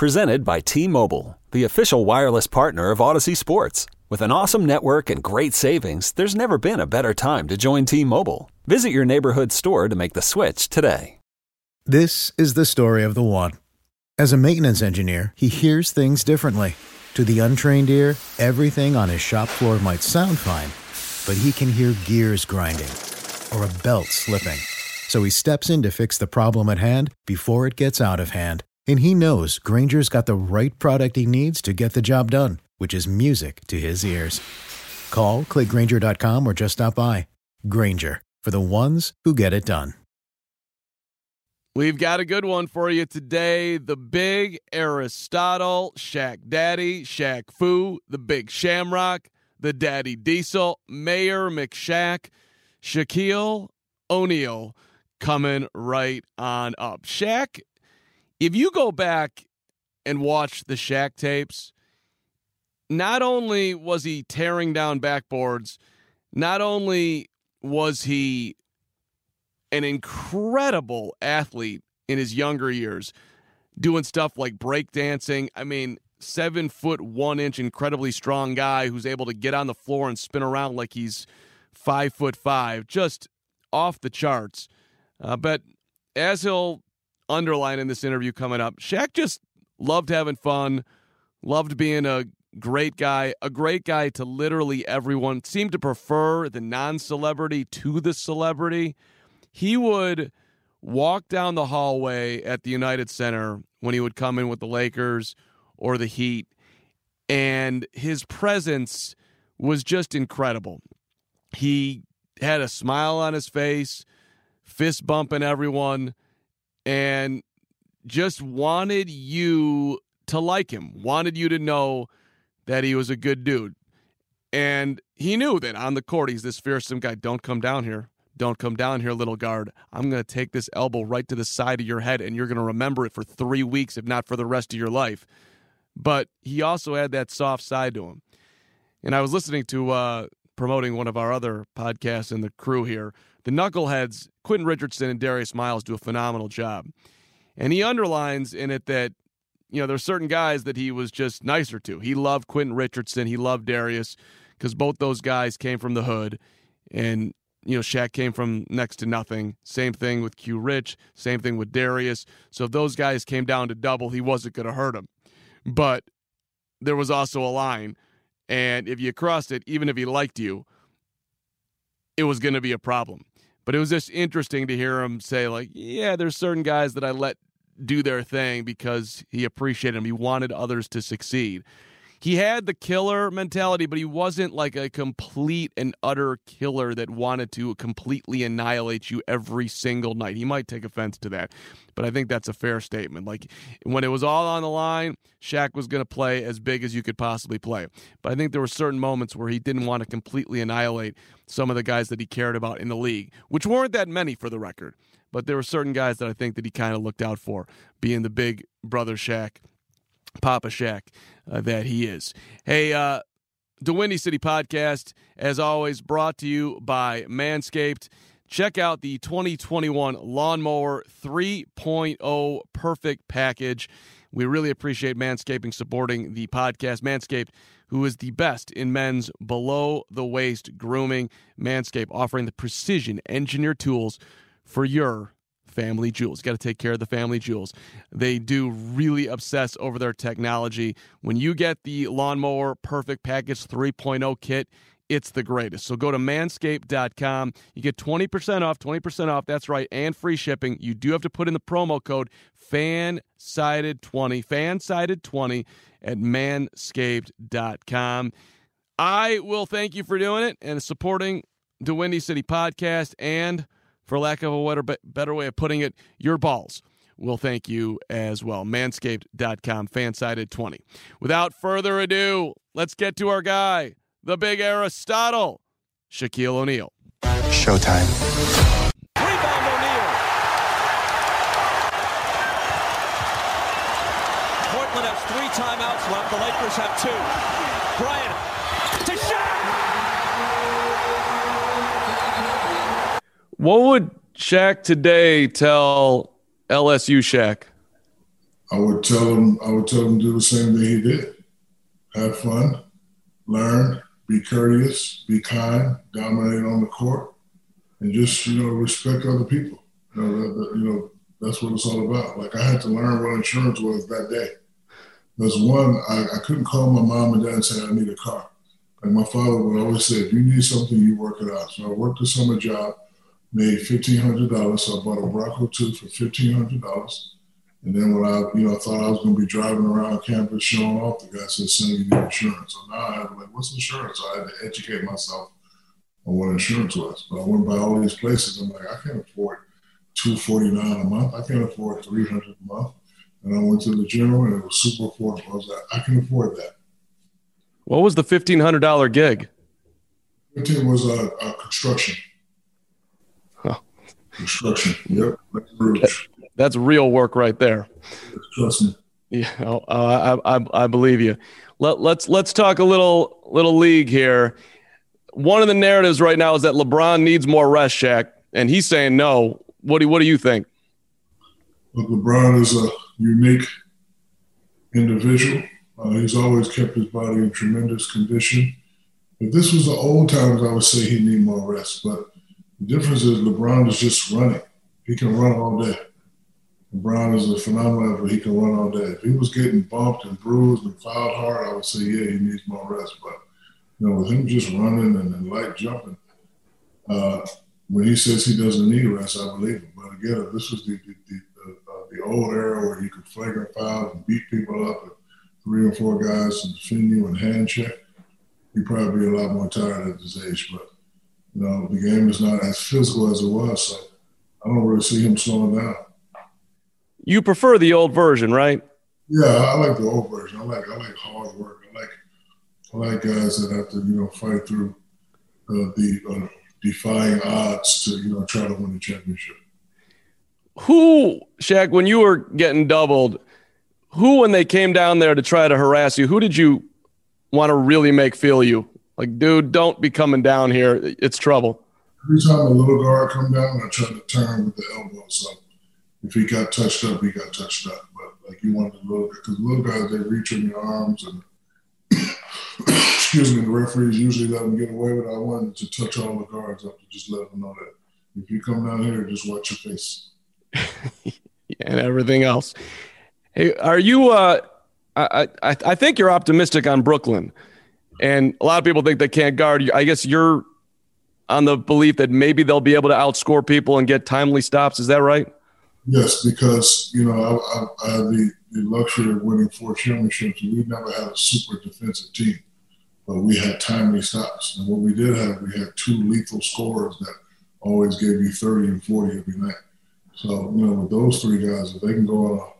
Presented by T Mobile, the official wireless partner of Odyssey Sports. With an awesome network and great savings, there's never been a better time to join T Mobile. Visit your neighborhood store to make the switch today. This is the story of the one. As a maintenance engineer, he hears things differently. To the untrained ear, everything on his shop floor might sound fine, but he can hear gears grinding or a belt slipping. So he steps in to fix the problem at hand before it gets out of hand. And he knows Grainger's got the right product he needs to get the job done, which is music to his ears. Call, clickgrainger.com, or just stop by. Granger, for the ones who get it done. We've got a good one for you today. The big Aristotle, Shaq Daddy, Shaq Fu, the big Shamrock, the Daddy Diesel, Mayor McShaq, Shaquille O'Neal coming right on up. Shaq, if you go back and watch the Shaq tapes, not only was he tearing down backboards, not only was he an incredible athlete in his younger years, doing stuff like breakdancing. I mean, seven foot one inch, incredibly strong guy who's able to get on the floor and spin around like he's five foot five, just off the charts. Uh, but as he'll underline in this interview coming up, Shaq just loved having fun, loved being a great guy, a great guy to literally everyone, seemed to prefer the non celebrity to the celebrity. He would walk down the hallway at the United Center when he would come in with the Lakers or the Heat, and his presence was just incredible. He had a smile on his face, fist bumping everyone, and just wanted you to like him, wanted you to know that he was a good dude. And he knew that on the court, he's this fearsome guy. Don't come down here. Don't come down here, little guard. I'm going to take this elbow right to the side of your head, and you're going to remember it for three weeks, if not for the rest of your life. But he also had that soft side to him. And I was listening to uh, promoting one of our other podcasts in the crew here. The Knuckleheads, Quentin Richardson and Darius Miles do a phenomenal job. And he underlines in it that, you know, there's certain guys that he was just nicer to. He loved Quentin Richardson. He loved Darius because both those guys came from the hood. And, you know, Shaq came from next to nothing. Same thing with Q Rich. Same thing with Darius. So if those guys came down to double, he wasn't going to hurt them. But there was also a line and if you crossed it, even if he liked you, it was going to be a problem. But it was just interesting to hear him say, like, yeah, there's certain guys that I let do their thing because he appreciated them. He wanted others to succeed he had the killer mentality, but he wasn't like a complete and utter killer that wanted to completely annihilate you every single night. He might take offense to that, but I think that's a fair statement. Like when it was all on the line, Shaq was going to play as big as you could possibly play. But I think there were certain moments where he didn't want to completely annihilate some of the guys that he cared about in the league, which weren't that many for the record. But there were certain guys that I think that he kind of looked out for, being the big brother Shaq Papa Shaq uh, that he is. Hey, uh, the Windy City Podcast, as always, brought to you by Manscaped. Check out the 2021 Lawnmower 3.0 Perfect Package. We really appreciate Manscaping supporting the podcast. Manscaped, who is the best in men's below the waist grooming. Manscaped offering the precision engineered tools for your family jewels. Got to take care of the family jewels. They do really obsess over their technology. When you get the Lawnmower Perfect Package 3.0 kit, it's the greatest. So go to manscaped.com. You get 20% off, 20% off, that's right, and free shipping. You do have to put in the promo code FANSIDED20, FANSIDED20 at manscaped.com. I will thank you for doing it and supporting the Windy City podcast and – for lack of a better, better way of putting it, your balls will thank you as well. Manscaped.com, fansided 20. Without further ado, let's get to our guy, the big Aristotle, Shaquille O'Neal. Showtime. Rebound O'Neal. Portland has three timeouts left. The Lakers have two. Bryant What would Shaq today tell LSU Shaq? I would tell him, I would tell him to do the same thing he did. Have fun, learn, be courteous, be kind, dominate on the court, and just you know respect other people. You know, that, that, you know that's what it's all about. Like I had to learn what insurance was that day. There's one I, I couldn't call my mom and dad and say I need a car. Like my father would always say, if you need something, you work it out. So I worked a summer job, made fifteen hundred dollars. So I bought a Bronco two for fifteen hundred dollars. And then when I, you know, thought I was going to be driving around campus showing off, the guy said, "Send me need insurance." So now I had like, "What's insurance?" So I had to educate myself on what insurance was. But I went by all these places. I'm like, I can't afford two forty nine a month. I can't afford three hundred a month. And I went to the general, and it was super affordable. I was like, I can afford that. What was the fifteen hundred dollar gig? Fifteen was a, uh, construction. Construction. Yep. That's real work right there. Trust me. Yeah, oh, uh, I, I, I believe you. Let, let's let's talk a little little league here. One of the narratives right now is that LeBron needs more rest, Shaq, and he's saying no. What do what do you think? Look, LeBron is a unique individual. Uh, he's always kept his body in tremendous condition. If this was the old times, I would say he need more rest. But the difference is LeBron is just running. He can run all day. LeBron is a phenomenal athlete. He can run all day. If he was getting bumped and bruised and fouled hard, I would say, yeah, he needs more rest. But you know, with him just running and, and light jumping, uh, when he says he doesn't need rest, I believe him. But again, this was the the, the, uh, the old era where you could flagrant foul and beat people up, and three or four guys to defend you and hand check, he'd probably be a lot more tired at his age. But you know, the game is not as physical as it was, so I don't really see him slowing down. You prefer the old version, right? Yeah, I like the old version. I like I like hard work. I like I like guys that have to you know fight through uh, the uh, defying odds to you know try to win the championship. Who, Shaq, when you were getting doubled, who when they came down there to try to harass you, who did you want to really make feel you? Like, dude, don't be coming down here. It's trouble. Every time a little guard come down, I try to turn with the elbow. So if he got touched up, he got touched up. But like you want the little because little guys they reach in your arms and excuse me, the referees usually let them get away with. I wanted to touch all the guards up to just let them know that if you come down here, just watch your face. and everything else. Hey, are you? Uh, I, I I think you're optimistic on Brooklyn, and a lot of people think they can't guard. I guess you're on the belief that maybe they'll be able to outscore people and get timely stops. Is that right? Yes, because you know I, I, I had the, the luxury of winning four championships, we never had a super defensive team, but we had timely stops. And what we did have, we had two lethal scorers that always gave you thirty and forty every night. So you know, with those three guys, if they can go on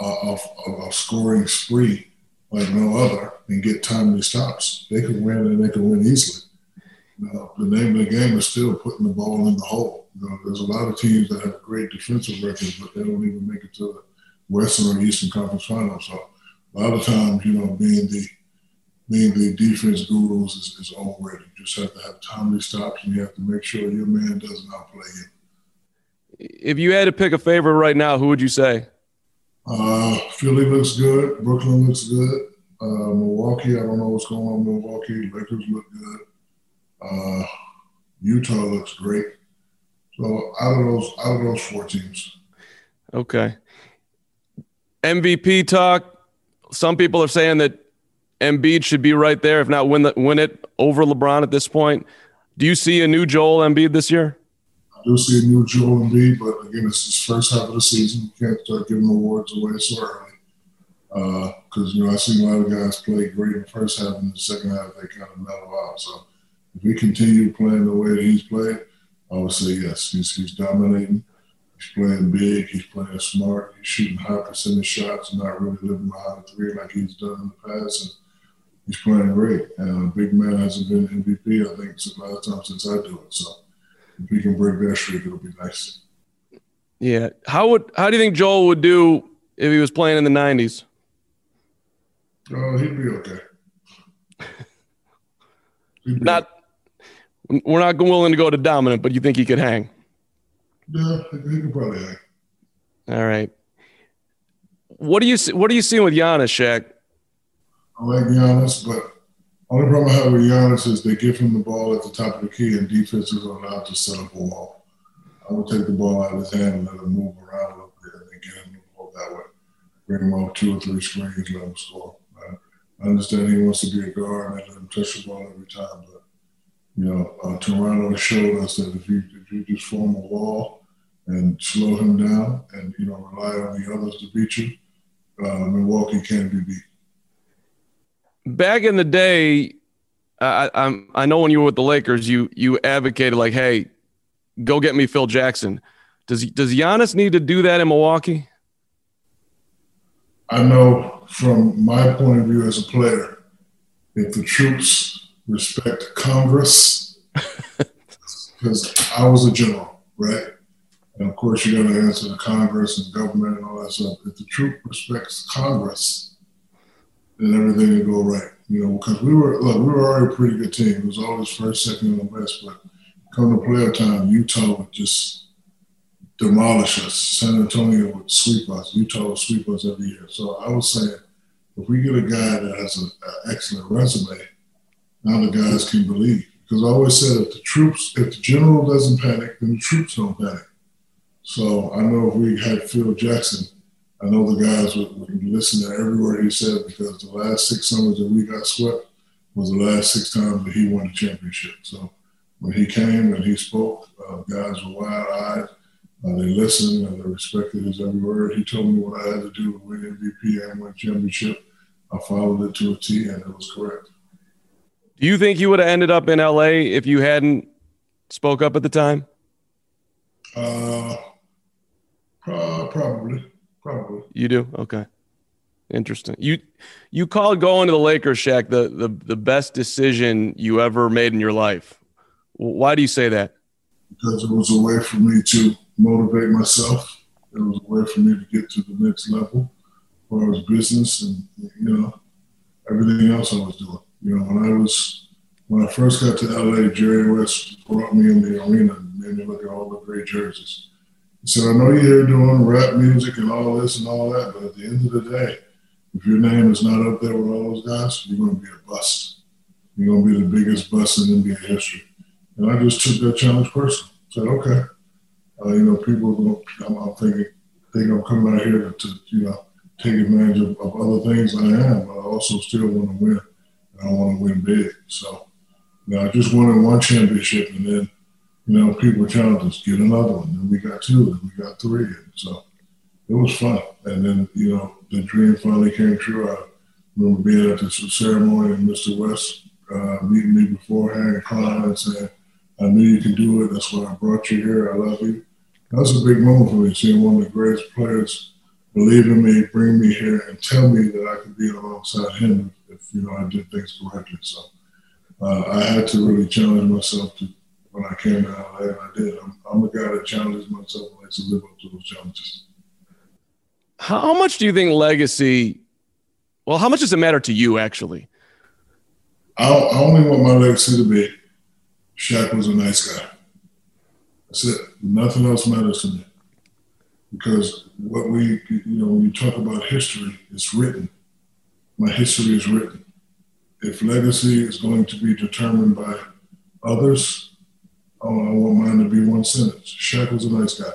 a, a, a, a scoring spree like no other and get timely stops, they can win and they can win easily. Know, the name of the game is still putting the ball in the hole. You know, there's a lot of teams that have great defensive records, but they don't even make it to the Western or Eastern Conference Finals. So a lot of times, you know, being the being the defense gurus is, is overrated. You just have to have timely stops, and you have to make sure your man doesn't outplay you. If you had to pick a favorite right now, who would you say? Uh, Philly looks good. Brooklyn looks good. Uh, Milwaukee, I don't know what's going on Milwaukee. Lakers look good. Uh, Utah looks great. So out of those, out of those four teams. Okay. MVP talk. Some people are saying that Embiid should be right there, if not win the, win it over LeBron at this point. Do you see a new Joel Embiid this year? Do see a new Joel Embiid, but again, it's his first half of the season. You can't start giving awards away so early. Because, uh, you know, I've seen a lot of guys play great in the first half, and the second half, they kind of mellow out. So if we continue playing the way that he's played, I would say yes. He's, he's dominating. He's playing big. He's playing smart. He's shooting high percentage shots and not really living behind the three like he's done in the past. And he's playing great. And a big man hasn't been MVP, I think, since last time since I do it. So if he can break that streak, it'll be nice. Yeah. How would how do you think Joel would do if he was playing in the nineties? Oh, uh, he'd be okay. He'd be not we're not willing to go to dominant, but you think he could hang? Yeah, he could probably hang. All right. What do you what are you seeing with Giannis, Shaq? I like Giannis, but only problem I have with Giannis is they give him the ball at the top of the key, and defenses are allowed to set up a wall. I would take the ball out of his hand and let him move around a little bit, and then get him the ball that way. Bring him off two or three screens, let him score. I, understand he wants to be a guard and let him touch the ball every time, but you know, uh, Toronto showed us that if you if you just form a wall and slow him down, and you know, rely on the others to beat you, uh, Milwaukee can't be beat. Back in the day, I, I'm I know when you were with the Lakers, you you advocated like, hey, go get me Phil Jackson. Does does Giannis need to do that in Milwaukee? I know from my point of view as a player, if the troops respect Congress, because I was a general, right? And of course, you got to answer the Congress and government and all that stuff. If the troop respects Congress, then everything will go right. You know, because we were look, we were already a pretty good team. It was always first, second, and the best. But come to playoff time, Utah would just demolish us. San Antonio would sweep us. Utah would sweep us every year. So I was saying, if we get a guy that has an excellent resume, now the guys can believe. Because I always said, if the troops, if the general doesn't panic, then the troops don't panic. So I know if we had Phil Jackson, I know the guys would, would listen to every word he said because the last six summers that we got swept was the last six times that he won the championship. So when he came and he spoke, uh, guys were wide eyed. Uh, they listened and they respected his every word. He told me what I had to do to win MVP and win championship. I followed it to a T, and it was correct. Do you think you would have ended up in LA if you hadn't spoke up at the time? Uh, probably, probably. You do? Okay. Interesting. You you called going to the Lakers, Shaq, the the the best decision you ever made in your life. Why do you say that? Because it was a way for me to motivate myself. It was a way for me to get to the next level as far as business and you know everything else I was doing. You know, when I was when I first got to LA, Jerry West brought me in the arena and made me look at all the great jerseys. He said, I know you're here doing rap music and all this and all that, but at the end of the day, if your name is not up there with all those guys, you're going to be a bust. You're going to be the biggest bust in NBA history. And I just took that challenge personally. Said, okay, uh, you know, people, I'm, I'm thinking, think I'm coming out here to, to you know, take advantage of, of, other things I am, but I also still want to win. And I want to win big. So, you know, I just wanted one championship, and then, you know, people were challenging us, get another one. And we got two, and we got three. And so it was fun. And then, you know, the dream finally came true. I remember being at the ceremony and Mr. West uh, meeting me beforehand and crying and saying, I knew you could do it. That's why I brought you here. I love you. That was a big moment for me, seeing one of the greatest players believe in me, bring me here, and tell me that I could be alongside him if, if you know I did things correctly. So uh, I had to really challenge myself to when I came to LA, and I did. I'm, I'm a guy that challenges myself and likes to live up to those challenges. How much do you think legacy? Well, how much does it matter to you, actually? I, I only want my legacy to be Shaq was a nice guy. That's it. Nothing else matters to me. Because what we, you know, when you talk about history, it's written. My history is written. If legacy is going to be determined by others, I want mine to be one sentence. Shaq was a nice guy.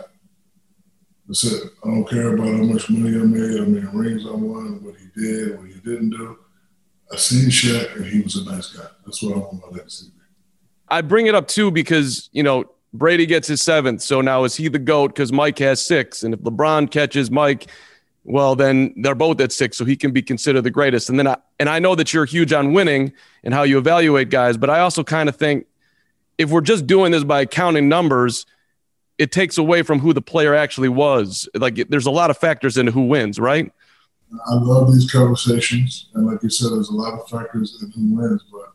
That's it. I don't care about how much money I made, how many rings I won, what he did, what he didn't do. I seen Shaq and he was a nice guy. That's what I want my legacy to be. I bring it up too because, you know, Brady gets his seventh. So now is he the GOAT because Mike has six? And if LeBron catches Mike, well, then they're both at six, so he can be considered the greatest. And then I and I know that you're huge on winning and how you evaluate guys, but I also kind of think if we're just doing this by counting numbers, it takes away from who the player actually was. Like there's a lot of factors into who wins, right? I love these conversations, and like you said, there's a lot of factors in who wins, but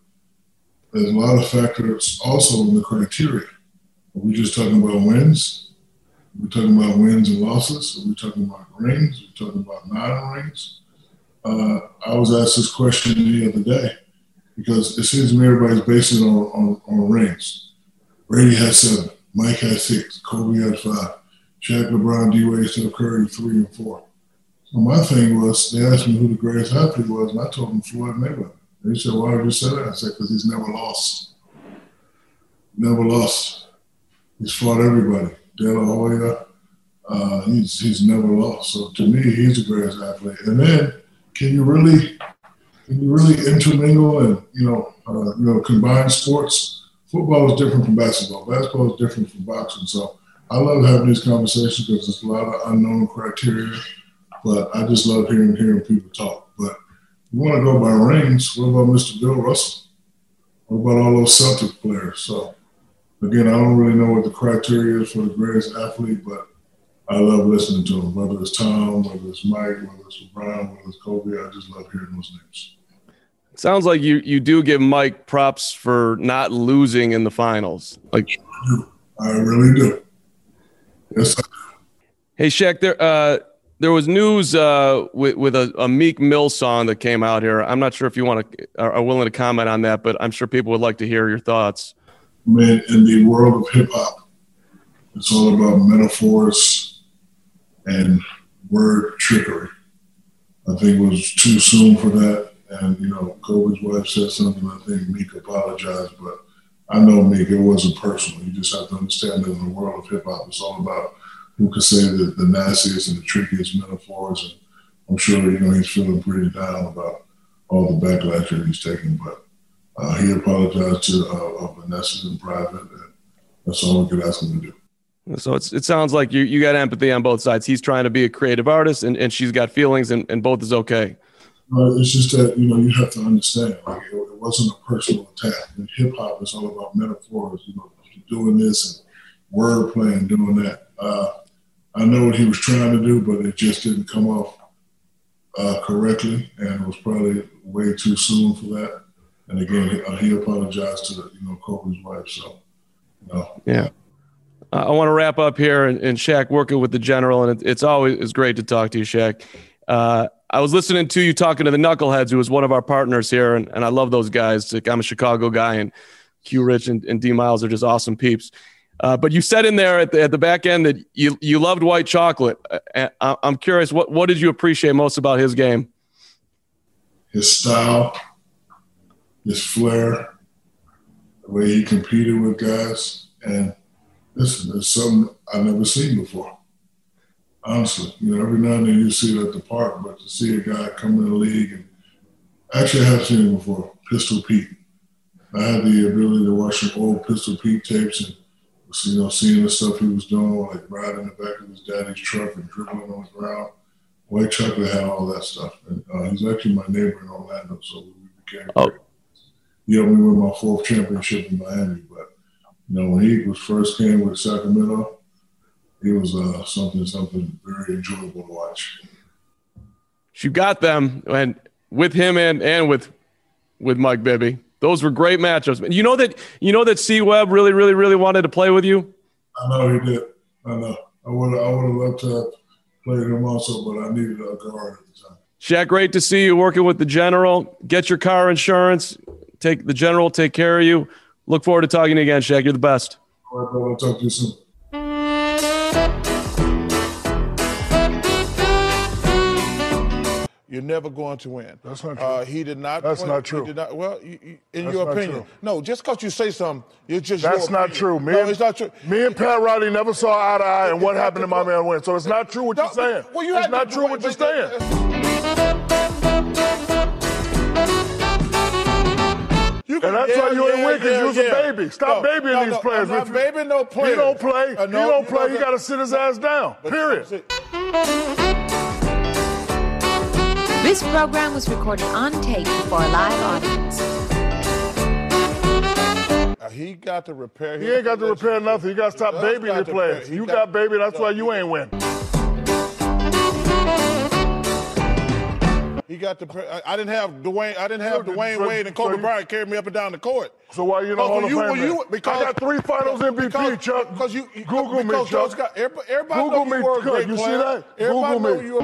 there's a lot of factors also in the criteria. Are we just talking about wins? Are we talking about wins and losses? Are we talking about rings? Are we talking about non-rings? Uh, I was asked this question the other day because it seems to me everybody's basing it on, on, on rings. Brady has seven, Mike has six, Kobe has five, Shaq, LeBron, D. Wade, Steph Curry, three and four. Well, my thing was, they asked me who the greatest athlete was, and I told them Floyd Mayweather. They said, why did you say that? I said, because he's never lost. Never lost. He's fought everybody. De La Hoya, uh, he's, he's never lost. So to me, he's the greatest athlete. And then, can you really, you really intermingle and you know, uh, you know, combine sports? Football is different from basketball. Basketball is different from boxing. So I love having these conversations because there's a lot of unknown criteria. But I just love hearing hearing people talk. But you want to go by rings? What about Mr. Bill Russell? What about all those Celtic players? So again, I don't really know what the criteria is for the greatest athlete, but I love listening to them. Whether it's Tom, whether it's Mike, whether it's LeBron, whether it's Kobe, I just love hearing those names. Sounds like you you do give Mike props for not losing in the finals. Like I really do. Yes. Hey Shaq, there uh, there was news uh, with with a, a, Meek Mill song that came out here. I'm not sure if you want to are willing to comment on that, but I'm sure people would like to hear your thoughts. Man, in the world of hip hop, it's all about metaphors and word trickery. I think it was too soon for that. And, you know, Kobe's wife said something, I think Meek apologized, but I know Meek, it wasn't personal. You just have to understand that in the world of hip hop, it's all about who can say the, the nastiest and the trickiest metaphors. And I'm sure, you know, he's feeling pretty down about all the backlash that he's taking. But uh, he apologized to uh, Vanessa in private, and that's all we could ask him to do. So it's, it sounds like you, you got empathy on both sides. He's trying to be a creative artist, and, and she's got feelings, and, and both is okay. It's just that you know you have to understand. Like it, it wasn't a personal attack. In hip hop, is all about metaphors. You know, doing this and wordplay and doing that. Uh, I know what he was trying to do, but it just didn't come off uh, correctly, and it was probably way too soon for that. And again, he, uh, he apologized to you know Kobe's wife. So, you know. yeah. I want to wrap up here, and, and Shaq working with the general, and it, it's always it's great to talk to you, Shaq. Uh, I was listening to you talking to the Knuckleheads, who was one of our partners here, and, and I love those guys. I'm a Chicago guy, and Q Rich and, and D Miles are just awesome peeps. Uh, but you said in there at the, at the back end that you, you loved white chocolate. Uh, I, I'm curious, what, what did you appreciate most about his game? His style, his flair, the way he competed with guys. And listen, it's something I've never seen before honestly. You know, every now and then you see it at the park, but to see a guy come in the league and actually I have seen him before, Pistol Pete. I had the ability to watch some old Pistol Pete tapes and you know, seeing the stuff he was doing, like riding in the back of his daddy's truck and dribbling on the ground. White Chocolate had all that stuff. And uh, he's actually my neighbor in Orlando, so we became oh. You know, we won my fourth championship in Miami, but you know, when he was first came with Sacramento, it was uh, something something very enjoyable to watch. You got them, and with him and and with with Mike Bibby, those were great matchups. You know that you know that C Webb really, really, really wanted to play with you. I know he did. I know. I would I would have loved to have played him also, but I needed a guard at the time. Shaq, great to see you working with the general. Get your car insurance. Take the general. Take care of you. Look forward to talking to you again, Shaq. You're the best. All right, bro. I'll talk to you soon. You're never going to win. That's not true. Uh, he did not. That's win. not true. Not, well, you, you, in That's your opinion, true. no. Just because you say something, it's just. That's not true. Me no, and, it's not true. Me and Pat Riley never saw eye to eye, and what happened to my man win. So it's not true what no, you're saying. Well, you it's not true what you're saying. You and that's yeah, why you ain't yeah, win because you was a baby. Stop no, babying no, these players. I'm not baby no player. He don't play. Uh, no, he don't play. He got to sit his ass down. Period. This program was recorded on tape before a live audience. Uh, he got to repair. He ain't got to repair nothing. He got to stop babying your players. You got, got baby. That's why you ain't win. He got the. I didn't have Dwyane. I didn't have Dwyane so, Wade and Kobe so Bryant carry me up and down the court. So why you in the Hall of Fame? You, because I got three Finals MVP, because, Chuck. Because you, you Google because me, Chuck. Got, everybody, everybody Google me, you great You player. see that? Everybody Google me. You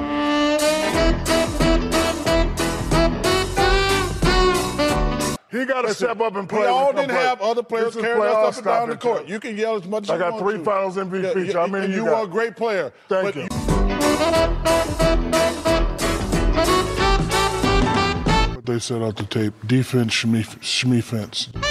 He got to step up and play. We all didn't play. have other players carrying us up and down the court. You can yell as much as I you want I got three Finals MVP. Yeah, I mean, you, you, you are a great player. Thank you. They said out the tape defense, shmee, shmee fence.